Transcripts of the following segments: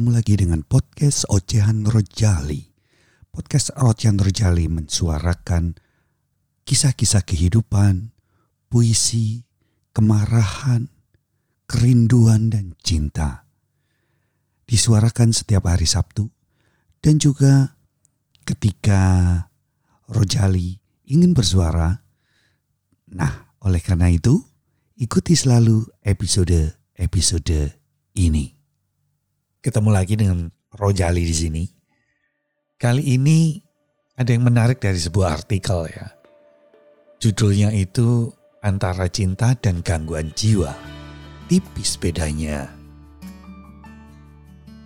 ketemu lagi dengan podcast Ocehan Rojali. Podcast Ocehan Rojali mensuarakan kisah-kisah kehidupan, puisi, kemarahan, kerinduan, dan cinta. Disuarakan setiap hari Sabtu dan juga ketika Rojali ingin bersuara. Nah, oleh karena itu, ikuti selalu episode-episode ini ketemu lagi dengan Rojali di sini. Kali ini ada yang menarik dari sebuah artikel ya. Judulnya itu antara cinta dan gangguan jiwa. Tipis bedanya.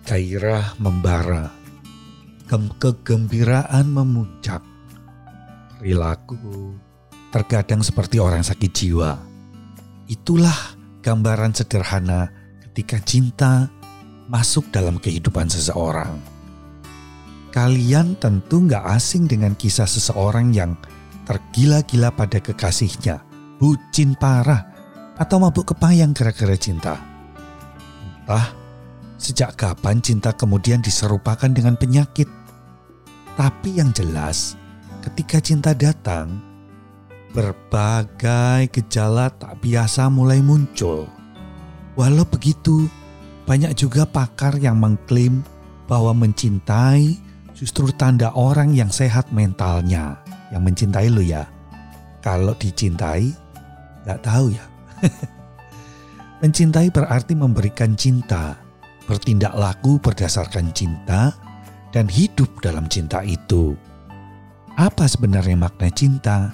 Gairah membara. Kegembiraan memuncak. Perilaku terkadang seperti orang sakit jiwa. Itulah gambaran sederhana ketika cinta masuk dalam kehidupan seseorang. Kalian tentu nggak asing dengan kisah seseorang yang tergila-gila pada kekasihnya, bucin parah, atau mabuk kepayang gara-gara cinta. Entah sejak kapan cinta kemudian diserupakan dengan penyakit. Tapi yang jelas, ketika cinta datang, berbagai gejala tak biasa mulai muncul. Walau begitu, banyak juga pakar yang mengklaim bahwa mencintai justru tanda orang yang sehat mentalnya. Yang mencintai lo ya. Kalau dicintai, gak tahu ya. mencintai berarti memberikan cinta, bertindak laku berdasarkan cinta, dan hidup dalam cinta itu. Apa sebenarnya makna cinta?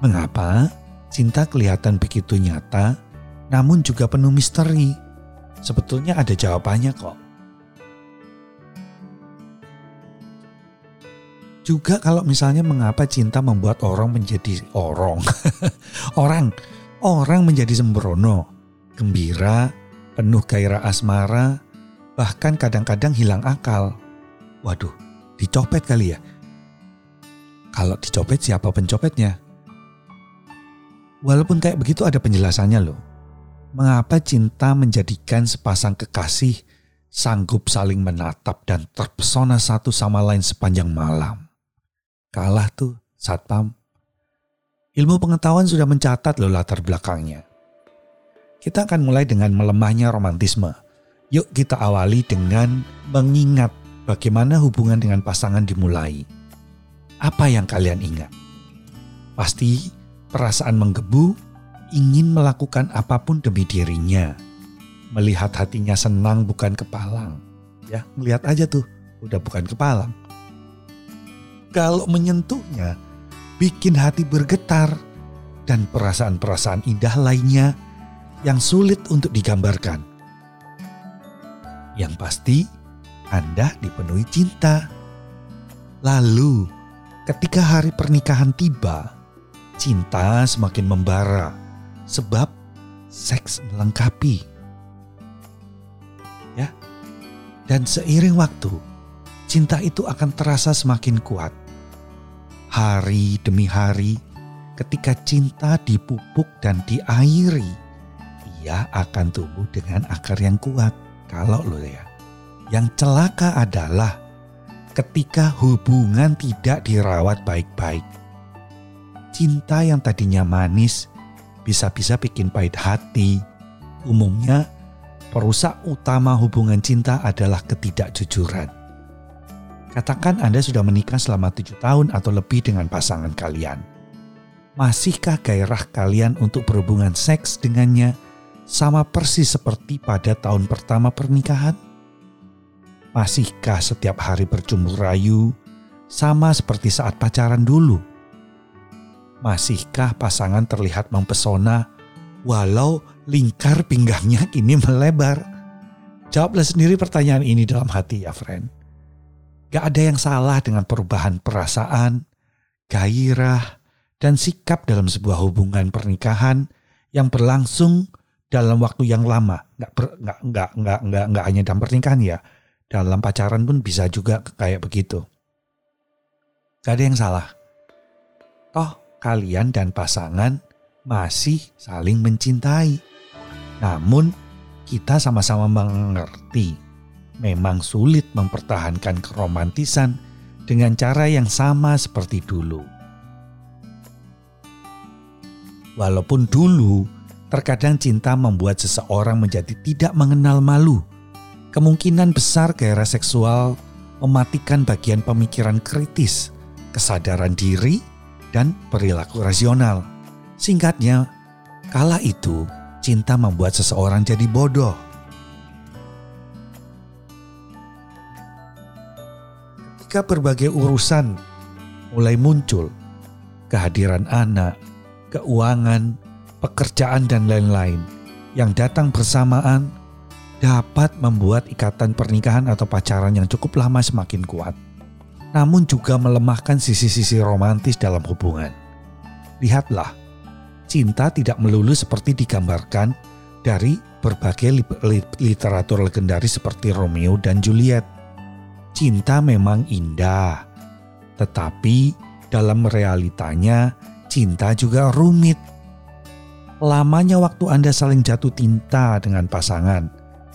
Mengapa cinta kelihatan begitu nyata, namun juga penuh misteri? Sebetulnya ada jawabannya kok. Juga kalau misalnya mengapa cinta membuat orang menjadi orang. orang, orang menjadi sembrono, gembira, penuh gairah asmara, bahkan kadang-kadang hilang akal. Waduh, dicopet kali ya? Kalau dicopet siapa pencopetnya? Walaupun kayak begitu ada penjelasannya loh. Mengapa cinta menjadikan sepasang kekasih sanggup saling menatap dan terpesona satu sama lain sepanjang malam? Kalah tuh satpam. Ilmu pengetahuan sudah mencatat loh latar belakangnya. Kita akan mulai dengan melemahnya romantisme. Yuk kita awali dengan mengingat bagaimana hubungan dengan pasangan dimulai. Apa yang kalian ingat? Pasti perasaan menggebu, ingin melakukan apa pun demi dirinya. Melihat hatinya senang bukan kepalang. Ya, melihat aja tuh, udah bukan kepalang. Kalau menyentuhnya, bikin hati bergetar dan perasaan-perasaan indah lainnya yang sulit untuk digambarkan. Yang pasti, Anda dipenuhi cinta. Lalu, ketika hari pernikahan tiba, cinta semakin membara sebab seks melengkapi. Ya. Dan seiring waktu, cinta itu akan terasa semakin kuat. Hari demi hari, ketika cinta dipupuk dan diairi, ia akan tumbuh dengan akar yang kuat. Kalau lo ya. Yang celaka adalah ketika hubungan tidak dirawat baik-baik. Cinta yang tadinya manis bisa-bisa bikin pahit hati. Umumnya, perusak utama hubungan cinta adalah ketidakjujuran. Katakan Anda sudah menikah selama tujuh tahun atau lebih dengan pasangan kalian. Masihkah gairah kalian untuk berhubungan seks dengannya sama persis seperti pada tahun pertama pernikahan? Masihkah setiap hari berjumpa rayu sama seperti saat pacaran dulu? Masihkah pasangan terlihat mempesona walau lingkar pinggangnya kini melebar? Jawablah sendiri pertanyaan ini dalam hati ya friend. Gak ada yang salah dengan perubahan perasaan, gairah, dan sikap dalam sebuah hubungan pernikahan yang berlangsung dalam waktu yang lama. Gak, ber, gak, gak, gak, gak, gak hanya dalam pernikahan ya. Dalam pacaran pun bisa juga kayak begitu. Gak ada yang salah. Toh kalian dan pasangan masih saling mencintai. Namun, kita sama-sama mengerti memang sulit mempertahankan keromantisan dengan cara yang sama seperti dulu. Walaupun dulu terkadang cinta membuat seseorang menjadi tidak mengenal malu, kemungkinan besar gairah seksual mematikan bagian pemikiran kritis, kesadaran diri, dan perilaku rasional. Singkatnya, kala itu cinta membuat seseorang jadi bodoh ketika berbagai urusan mulai muncul, kehadiran anak, keuangan, pekerjaan, dan lain-lain yang datang bersamaan dapat membuat ikatan pernikahan atau pacaran yang cukup lama semakin kuat, namun juga melemahkan sisi-sisi romantis dalam hubungan. Lihatlah, cinta tidak melulu seperti digambarkan dari berbagai literatur legendaris seperti Romeo dan Juliet cinta memang indah, tetapi dalam realitanya cinta juga rumit. Lamanya waktu Anda saling jatuh cinta dengan pasangan,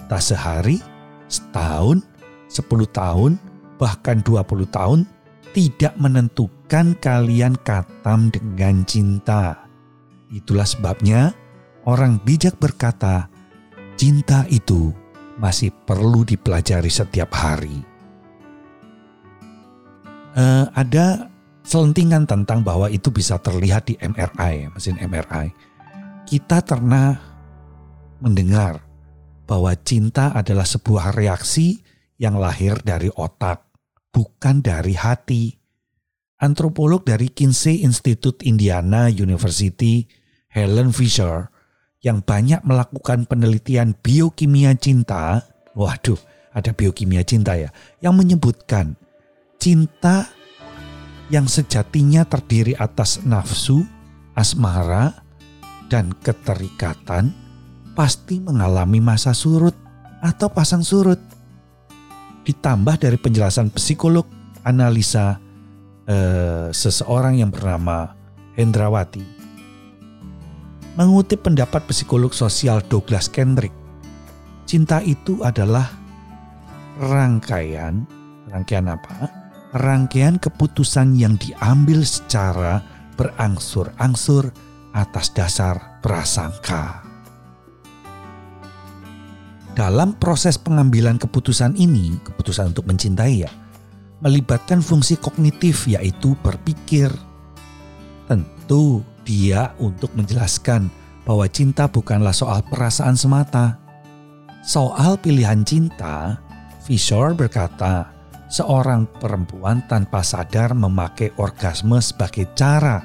tak sehari, setahun, sepuluh tahun, bahkan dua puluh tahun, tidak menentukan kalian katam dengan cinta. Itulah sebabnya orang bijak berkata, cinta itu masih perlu dipelajari setiap hari uh, ada selentingan tentang bahwa itu bisa terlihat di MRI, mesin MRI. Kita pernah mendengar bahwa cinta adalah sebuah reaksi yang lahir dari otak, bukan dari hati. Antropolog dari Kinsey Institute Indiana University, Helen Fisher, yang banyak melakukan penelitian biokimia cinta, waduh, ada biokimia cinta ya, yang menyebutkan cinta yang sejatinya terdiri atas nafsu, asmara, dan keterikatan pasti mengalami masa surut atau pasang surut. Ditambah dari penjelasan psikolog analisa eh, seseorang yang bernama Hendrawati. Mengutip pendapat psikolog sosial Douglas Kendrick, cinta itu adalah rangkaian, rangkaian apa? rangkaian keputusan yang diambil secara berangsur-angsur atas dasar prasangka. Dalam proses pengambilan keputusan ini, keputusan untuk mencintai ya, melibatkan fungsi kognitif yaitu berpikir. Tentu dia untuk menjelaskan bahwa cinta bukanlah soal perasaan semata. Soal pilihan cinta, Fisher berkata, seorang perempuan tanpa sadar memakai orgasme sebagai cara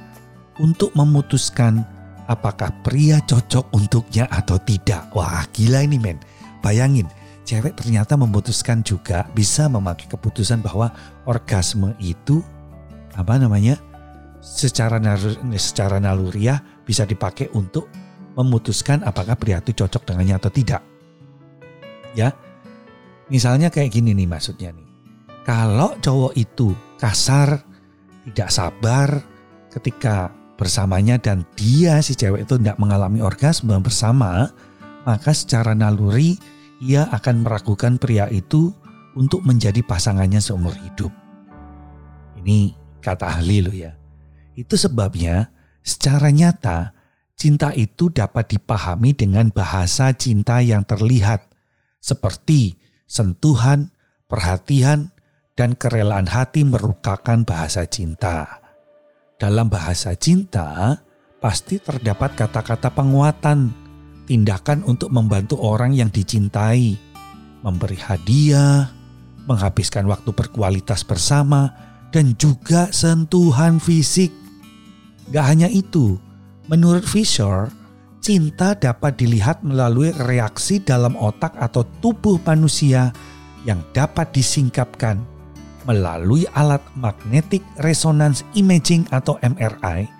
untuk memutuskan apakah pria cocok untuknya atau tidak. Wah, gila ini men. Bayangin, cewek ternyata memutuskan juga bisa memakai keputusan bahwa orgasme itu apa namanya? secara secara naluriah bisa dipakai untuk memutuskan apakah pria itu cocok dengannya atau tidak. Ya. Misalnya kayak gini nih maksudnya nih kalau cowok itu kasar, tidak sabar ketika bersamanya dan dia si cewek itu tidak mengalami orgasme bersama, maka secara naluri ia akan meragukan pria itu untuk menjadi pasangannya seumur hidup. Ini kata ahli lo ya. Itu sebabnya secara nyata cinta itu dapat dipahami dengan bahasa cinta yang terlihat seperti sentuhan, perhatian, dan kerelaan hati merupakan bahasa cinta. Dalam bahasa cinta, pasti terdapat kata-kata penguatan, tindakan untuk membantu orang yang dicintai, memberi hadiah, menghabiskan waktu berkualitas bersama, dan juga sentuhan fisik. Gak hanya itu, menurut Fisher, cinta dapat dilihat melalui reaksi dalam otak atau tubuh manusia yang dapat disingkapkan melalui alat magnetic resonance imaging atau MRI,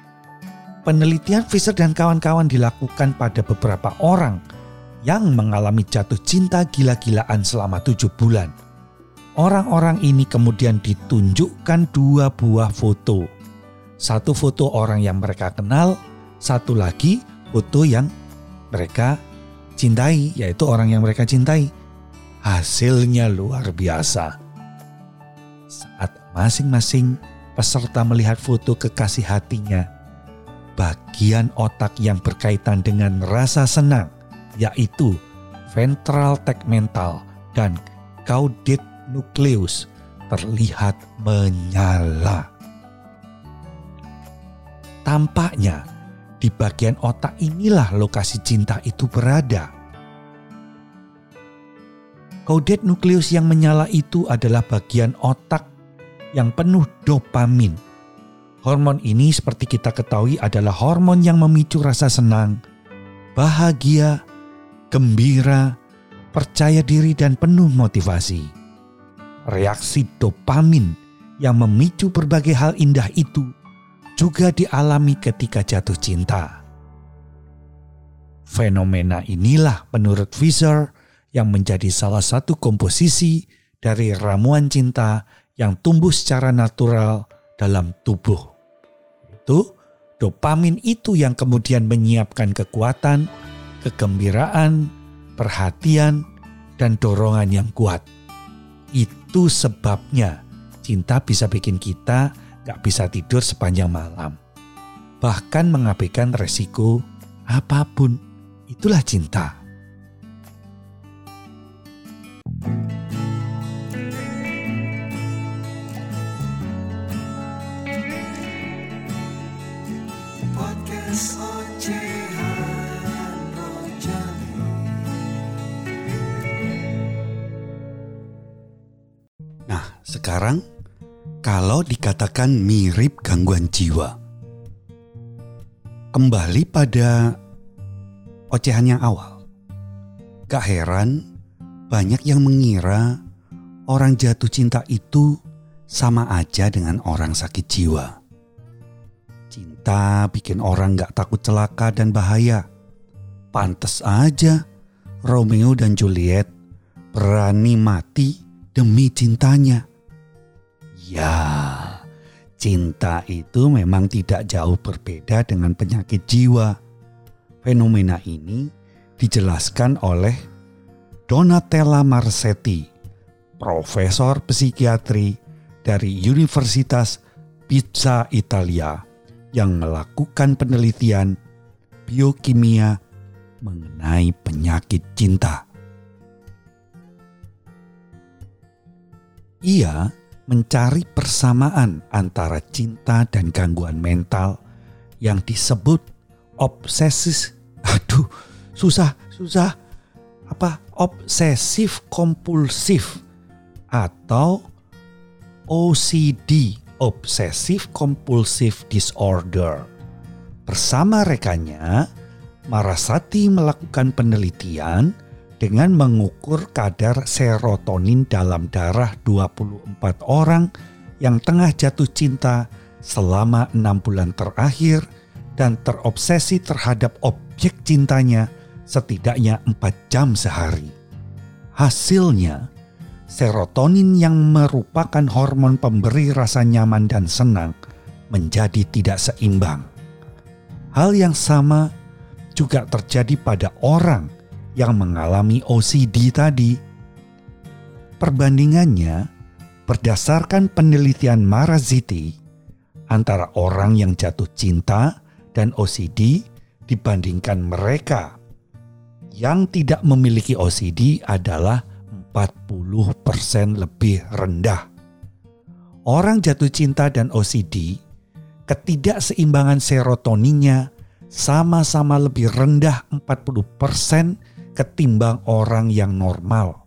penelitian Fisher dan kawan-kawan dilakukan pada beberapa orang yang mengalami jatuh cinta gila-gilaan selama tujuh bulan. Orang-orang ini kemudian ditunjukkan dua buah foto. Satu foto orang yang mereka kenal, satu lagi foto yang mereka cintai, yaitu orang yang mereka cintai. Hasilnya luar biasa. Saat masing-masing peserta melihat foto kekasih hatinya, bagian otak yang berkaitan dengan rasa senang, yaitu ventral tegmental dan caudate nucleus terlihat menyala. Tampaknya di bagian otak inilah lokasi cinta itu berada. Caudate nucleus yang menyala itu adalah bagian otak yang penuh dopamin. Hormon ini seperti kita ketahui adalah hormon yang memicu rasa senang, bahagia, gembira, percaya diri dan penuh motivasi. Reaksi dopamin yang memicu berbagai hal indah itu juga dialami ketika jatuh cinta. Fenomena inilah menurut Fisher yang menjadi salah satu komposisi dari ramuan cinta yang tumbuh secara natural dalam tubuh. Itu dopamin itu yang kemudian menyiapkan kekuatan, kegembiraan, perhatian, dan dorongan yang kuat. Itu sebabnya cinta bisa bikin kita gak bisa tidur sepanjang malam. Bahkan mengabaikan resiko apa pun. Itulah cinta. Dikatakan mirip gangguan jiwa. Kembali pada ocehan yang awal. Gak heran banyak yang mengira orang jatuh cinta itu sama aja dengan orang sakit jiwa. Cinta bikin orang gak takut celaka dan bahaya. Pantes aja Romeo dan Juliet berani mati demi cintanya. Ya, cinta itu memang tidak jauh berbeda dengan penyakit jiwa. Fenomena ini dijelaskan oleh Donatella Marsetti, profesor psikiatri dari Universitas Pizza Italia yang melakukan penelitian biokimia mengenai penyakit cinta. Ia mencari persamaan antara cinta dan gangguan mental yang disebut obsesis. Aduh, susah, susah. Apa? Obsesif kompulsif atau OCD, Obsessive Compulsive Disorder. Bersama rekannya, Marasati melakukan penelitian dengan mengukur kadar serotonin dalam darah 24 orang yang tengah jatuh cinta selama enam bulan terakhir dan terobsesi terhadap objek cintanya setidaknya empat jam sehari. Hasilnya, serotonin yang merupakan hormon pemberi rasa nyaman dan senang menjadi tidak seimbang. Hal yang sama juga terjadi pada orang yang mengalami OCD tadi. Perbandingannya berdasarkan penelitian Maraziti antara orang yang jatuh cinta dan OCD dibandingkan mereka yang tidak memiliki OCD adalah 40% lebih rendah. Orang jatuh cinta dan OCD, ketidakseimbangan serotoninnya sama-sama lebih rendah 40% ketimbang orang yang normal.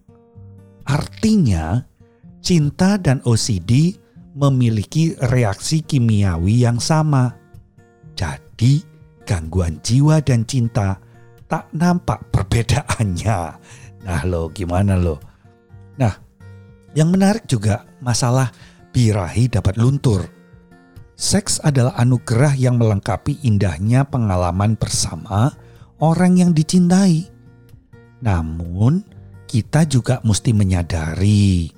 Artinya, cinta dan OCD memiliki reaksi kimiawi yang sama. Jadi, gangguan jiwa dan cinta tak nampak perbedaannya. Nah, lo gimana lo? Nah, yang menarik juga masalah birahi dapat luntur. Seks adalah anugerah yang melengkapi indahnya pengalaman bersama orang yang dicintai. Namun, kita juga mesti menyadari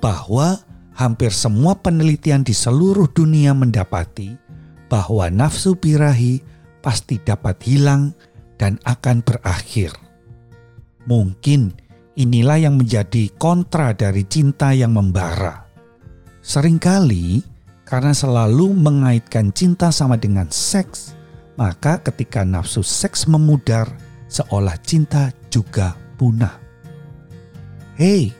bahwa hampir semua penelitian di seluruh dunia mendapati bahwa nafsu birahi pasti dapat hilang dan akan berakhir. Mungkin Inilah yang menjadi kontra dari cinta yang membara. Seringkali karena selalu mengaitkan cinta sama dengan seks, maka ketika nafsu seks memudar, seolah cinta juga punah. Hei,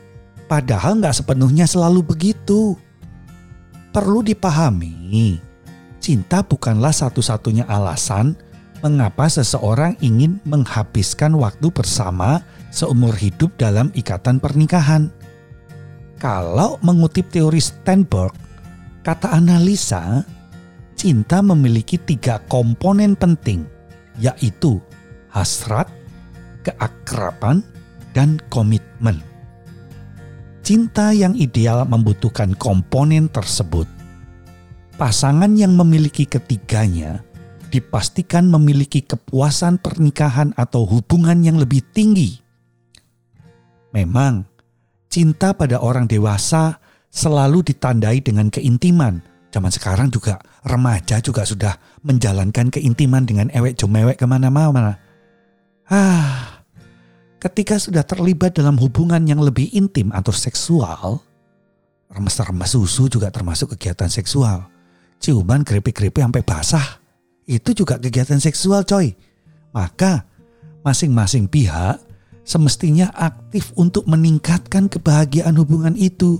padahal nggak sepenuhnya selalu begitu. Perlu dipahami, cinta bukanlah satu-satunya alasan mengapa seseorang ingin menghabiskan waktu bersama seumur hidup dalam ikatan pernikahan. Kalau mengutip teori Steinberg, kata analisa, cinta memiliki tiga komponen penting, yaitu hasrat, keakraban, dan komitmen. Cinta yang ideal membutuhkan komponen tersebut. Pasangan yang memiliki ketiganya dipastikan memiliki kepuasan pernikahan atau hubungan yang lebih tinggi. Memang, cinta pada orang dewasa selalu ditandai dengan keintiman. Zaman sekarang juga remaja juga sudah menjalankan keintiman dengan ewek jomewek ke mana-mana. Ah, ketika sudah terlibat dalam hubungan yang lebih intim atau seksual, remes-remes susu juga termasuk kegiatan seksual. Ciuman keripik-keripik sampai basah itu juga kegiatan seksual coy. Maka masing-masing pihak semestinya aktif untuk meningkatkan kebahagiaan hubungan itu.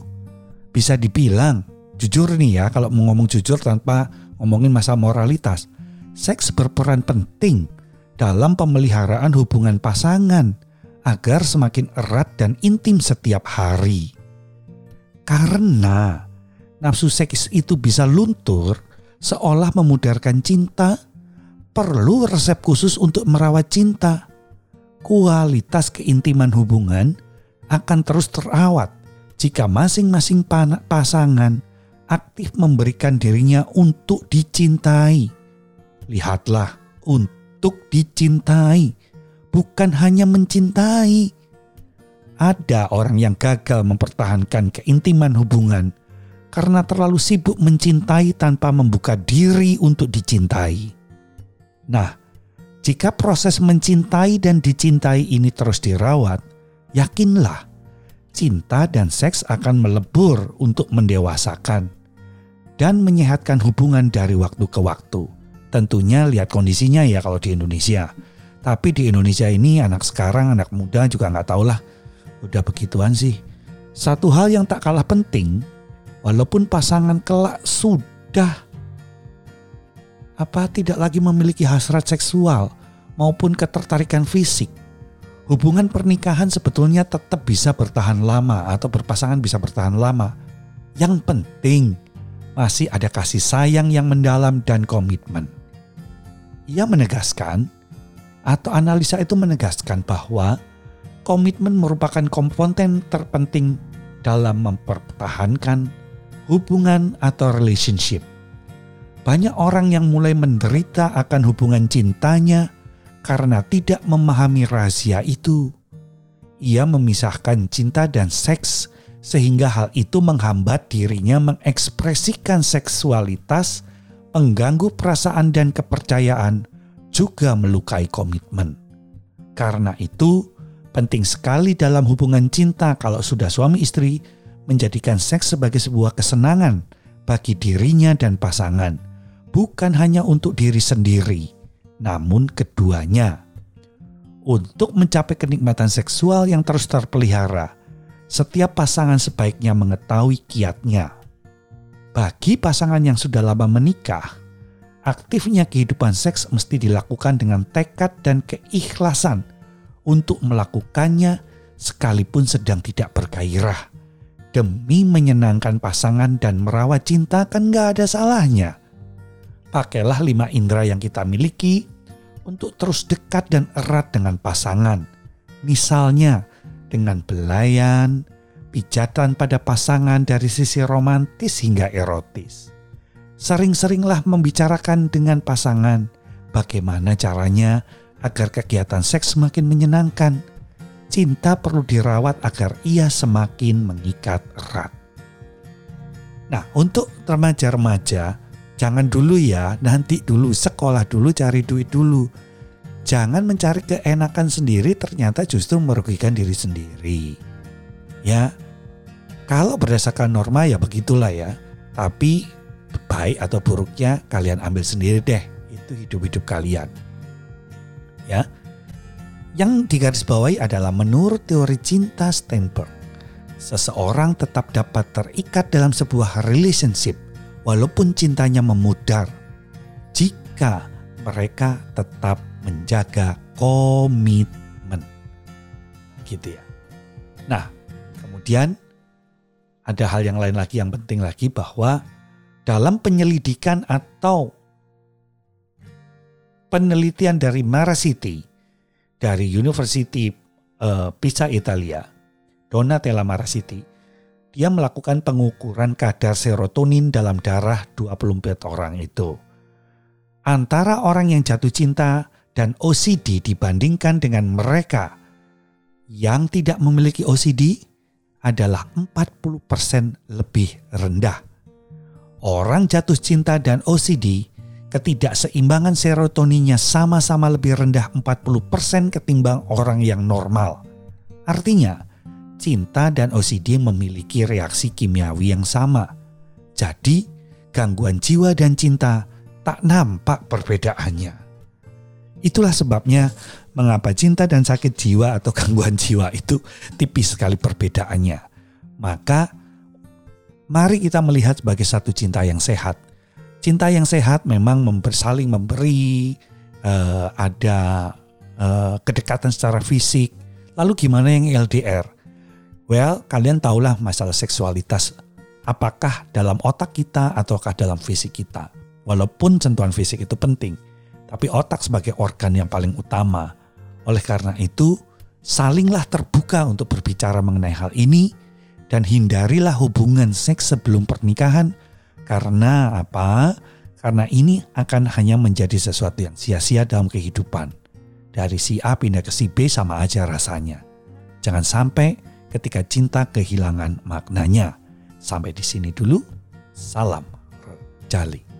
Bisa dibilang, jujur nih ya kalau mau ngomong jujur tanpa ngomongin masa moralitas, seks berperan penting dalam pemeliharaan hubungan pasangan agar semakin erat dan intim setiap hari. Karena nafsu seks itu bisa luntur seolah memudarkan cinta, perlu resep khusus untuk merawat cinta. Kualitas keintiman hubungan akan terus terawat jika masing-masing pasangan aktif memberikan dirinya untuk dicintai. Lihatlah, untuk dicintai, bukan hanya mencintai. Ada orang yang gagal mempertahankan keintiman hubungan karena terlalu sibuk mencintai tanpa membuka diri untuk dicintai. Nah, jika proses mencintai dan dicintai ini terus dirawat, yakinlah cinta dan seks akan melebur untuk mendewasakan dan menyehatkan hubungan dari waktu ke waktu. Tentunya lihat kondisinya ya kalau di Indonesia. Tapi di Indonesia ini anak sekarang, anak muda juga nggak tahu lah. Udah begituan sih. Satu hal yang tak kalah penting walaupun pasangan kelak sudah apa tidak lagi memiliki hasrat seksual maupun ketertarikan fisik, hubungan pernikahan sebetulnya tetap bisa bertahan lama atau berpasangan bisa bertahan lama. Yang penting masih ada kasih sayang yang mendalam dan komitmen. Ia menegaskan atau analisa itu menegaskan bahwa komitmen merupakan komponen terpenting dalam mempertahankan hubungan atau relationship. Banyak orang yang mulai menderita akan hubungan cintanya karena tidak memahami rahasia itu. Ia memisahkan cinta dan seks sehingga hal itu menghambat dirinya mengekspresikan seksualitas, mengganggu perasaan dan kepercayaan, juga melukai komitmen. Karena itu, penting sekali dalam hubungan cinta kalau sudah suami istri menjadikan seks sebagai sebuah kesenangan bagi dirinya dan pasangan, bukan hanya untuk diri sendiri, namun keduanya. Untuk mencapai kenikmatan seksual yang terus terpelihara, setiap pasangan sebaiknya mengetahui kiatnya. Bagi pasangan yang sudah lama menikah, aktifnya kehidupan seks mesti dilakukan dengan tekad dan keikhlasan untuk melakukannya sekalipun sedang tidak bergairah demi menyenangkan pasangan dan merawat cinta kan gak ada salahnya. Pakailah lima indera yang kita miliki untuk terus dekat dan erat dengan pasangan. Misalnya dengan belayan, pijatan pada pasangan dari sisi romantis hingga erotis. Sering-seringlah membicarakan dengan pasangan bagaimana caranya agar kegiatan seks semakin menyenangkan cinta perlu dirawat agar ia semakin mengikat erat. Nah, untuk remaja-remaja, jangan dulu ya, nanti dulu sekolah dulu cari duit dulu. Jangan mencari keenakan sendiri ternyata justru merugikan diri sendiri. Ya, kalau berdasarkan norma ya begitulah ya. Tapi baik atau buruknya kalian ambil sendiri deh. Itu hidup-hidup kalian. Ya. Yang digarisbawahi adalah menurut teori cinta Steinberg, seseorang tetap dapat terikat dalam sebuah relationship walaupun cintanya memudar jika mereka tetap menjaga komitmen. Gitu ya. Nah, kemudian ada hal yang lain lagi yang penting lagi bahwa dalam penyelidikan atau penelitian dari Mara City dari University uh, Pisa Italia, Donatella Mara City, dia melakukan pengukuran kadar serotonin dalam darah 24 orang itu. Antara orang yang jatuh cinta dan OCD dibandingkan dengan mereka yang tidak memiliki OCD adalah 40% lebih rendah. Orang jatuh cinta dan OCD ketidakseimbangan serotoninnya sama-sama lebih rendah 40% ketimbang orang yang normal. Artinya, cinta dan OCD memiliki reaksi kimiawi yang sama. Jadi, gangguan jiwa dan cinta tak nampak perbedaannya. Itulah sebabnya mengapa cinta dan sakit jiwa atau gangguan jiwa itu tipis sekali perbedaannya. Maka mari kita melihat sebagai satu cinta yang sehat. Cinta yang sehat memang member, saling memberi, uh, ada uh, kedekatan secara fisik. Lalu gimana yang LDR? Well, kalian tahulah masalah seksualitas. Apakah dalam otak kita ataukah dalam fisik kita? Walaupun sentuhan fisik itu penting, tapi otak sebagai organ yang paling utama. Oleh karena itu, salinglah terbuka untuk berbicara mengenai hal ini dan hindarilah hubungan seks sebelum pernikahan karena apa? Karena ini akan hanya menjadi sesuatu yang sia-sia dalam kehidupan. Dari si A pindah ke si B sama aja rasanya. Jangan sampai ketika cinta kehilangan maknanya. Sampai di sini dulu. Salam Jali.